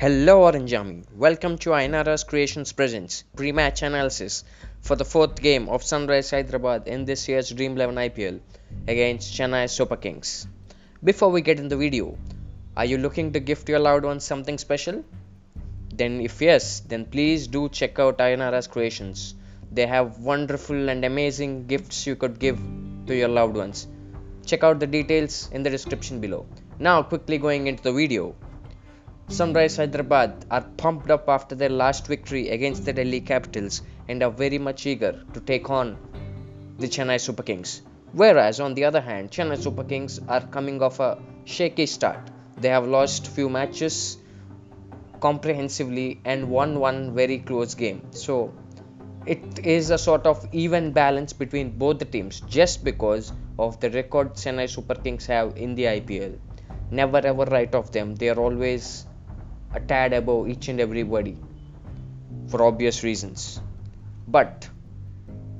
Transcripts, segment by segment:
Hello Orange Army, welcome to INRS Creations Presents pre-match analysis for the fourth game of Sunrise Hyderabad in this year's Dream 11 IPL against Chennai Super Kings. Before we get in the video, are you looking to gift your loved ones something special? Then if yes, then please do check out INRS Creations. They have wonderful and amazing gifts you could give to your loved ones. Check out the details in the description below. Now quickly going into the video. Sunrise Hyderabad are pumped up after their last victory against the Delhi Capitals and are very much eager to take on the Chennai Super Kings. Whereas on the other hand, Chennai Super Kings are coming off a shaky start. They have lost few matches comprehensively and won one very close game. So it is a sort of even balance between both the teams just because of the record Chennai Super Kings have in the IPL. Never ever write off them. They are always a tad above each and everybody for obvious reasons. But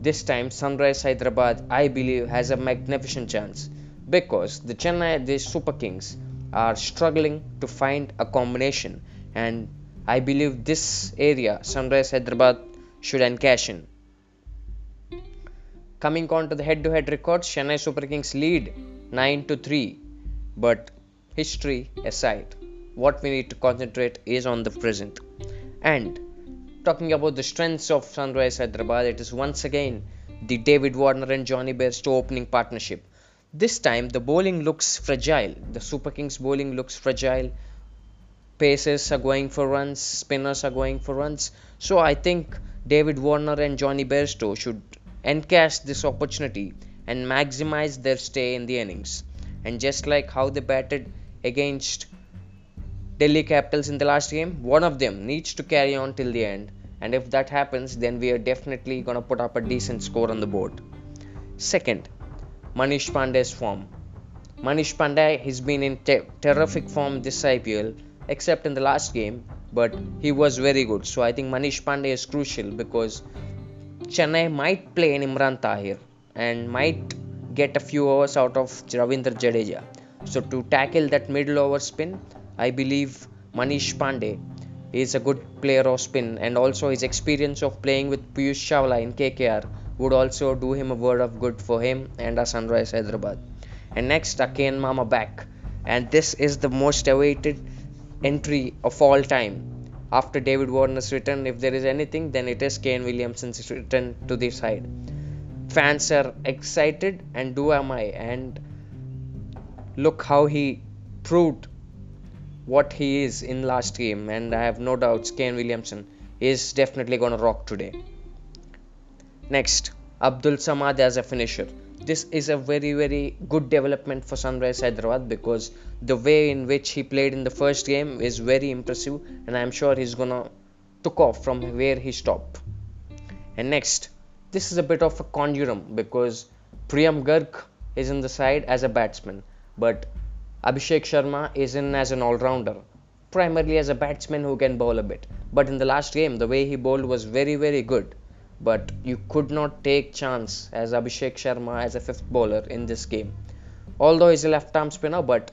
this time, Sunrise Hyderabad, I believe, has a magnificent chance because the Chennai, the Super Kings, are struggling to find a combination, and I believe this area, Sunrise Hyderabad, should encash in. Coming on to the head-to-head records, Chennai Super Kings lead 9 to 3, but history aside what we need to concentrate is on the present. And talking about the strengths of Sunrise Hyderabad, it is once again the David Warner and Jonny Bairstow opening partnership. This time the bowling looks fragile. The Super Kings bowling looks fragile. Pacers are going for runs, spinners are going for runs. So I think David Warner and Jonny Bairstow should encash this opportunity and maximize their stay in the innings. And just like how they batted against Delhi Capitals in the last game, one of them needs to carry on till the end. And if that happens, then we are definitely going to put up a decent score on the board. Second, Manish Pandey's form. Manish Pandey has been in te- terrific form this IPL, except in the last game, but he was very good. So I think Manish Pandey is crucial because Chennai might play in Imran Tahir and might get a few overs out of Ravindra Jadeja. So to tackle that middle over spin, I believe Manish Pandey is a good player of spin and also his experience of playing with Piyush Chawla in KKR would also do him a word of good for him and a Sunrise Hyderabad. And next, Kane Mama back. And this is the most awaited entry of all time. After David Warner's return, if there is anything, then it is Kane Williamson's return to the side. Fans are excited, and do am I. And look how he proved what he is in last game, and I have no doubts Kane Williamson is definitely going to rock today. Next, Abdul Samad as a finisher. This is a very very good development for Sunrise Hyderabad because the way in which he played in the first game is very impressive, and I'm sure he's gonna took off from where he stopped. And next, this is a bit of a conjurum because Priyam Garg is in the side as a batsman, but Abhishek Sharma is in as an all rounder, primarily as a batsman who can bowl a bit. But in the last game, the way he bowled was very, very good. But you could not take chance as Abhishek Sharma as a fifth bowler in this game. Although he's a left arm spinner, but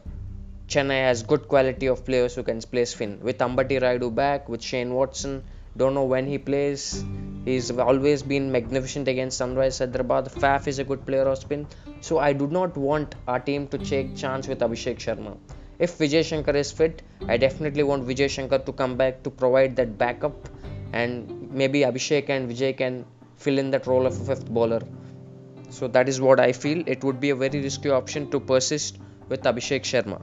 Chennai has good quality of players who can play spin. With Ambati Rayudu back, with Shane Watson, don't know when he plays. He's always been magnificent against Sunrise Hyderabad. Faf is a good player of spin. So I do not want our team to take chance with Abhishek Sharma. If Vijay Shankar is fit, I definitely want Vijay Shankar to come back to provide that backup and maybe Abhishek and Vijay can fill in that role of a fifth bowler. So that is what I feel. It would be a very risky option to persist with Abhishek Sharma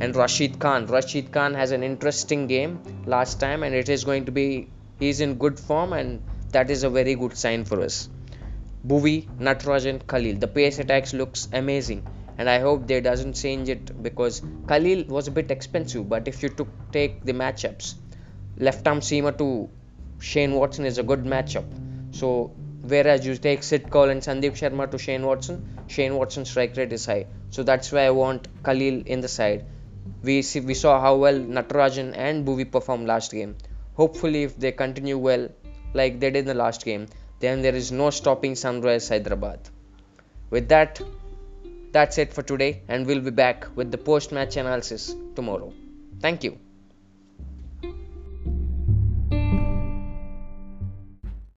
and Rashid Khan. Rashid Khan has an interesting game last time, and it is going to be he's in good form, and that is a very good sign for us. Bhuvi, Natarajan, Khalil. The pace attacks looks amazing, and I hope they doesn't change it because Khalil was a bit expensive. But if you took take the matchups, left arm seamer to Shane Watson is a good matchup. So whereas you take Sid Kaul and Sandeep Sharma to Shane Watson, Shane Watson's strike rate is high. So that's why I want Khalil in the side we see, we saw how well Natarajan and Bhuvi performed last game. Hopefully, if they continue well like they did in the last game, then there is no stopping Sunrise Hyderabad. With that, that's it for today, and we'll be back with the post match analysis tomorrow. Thank you.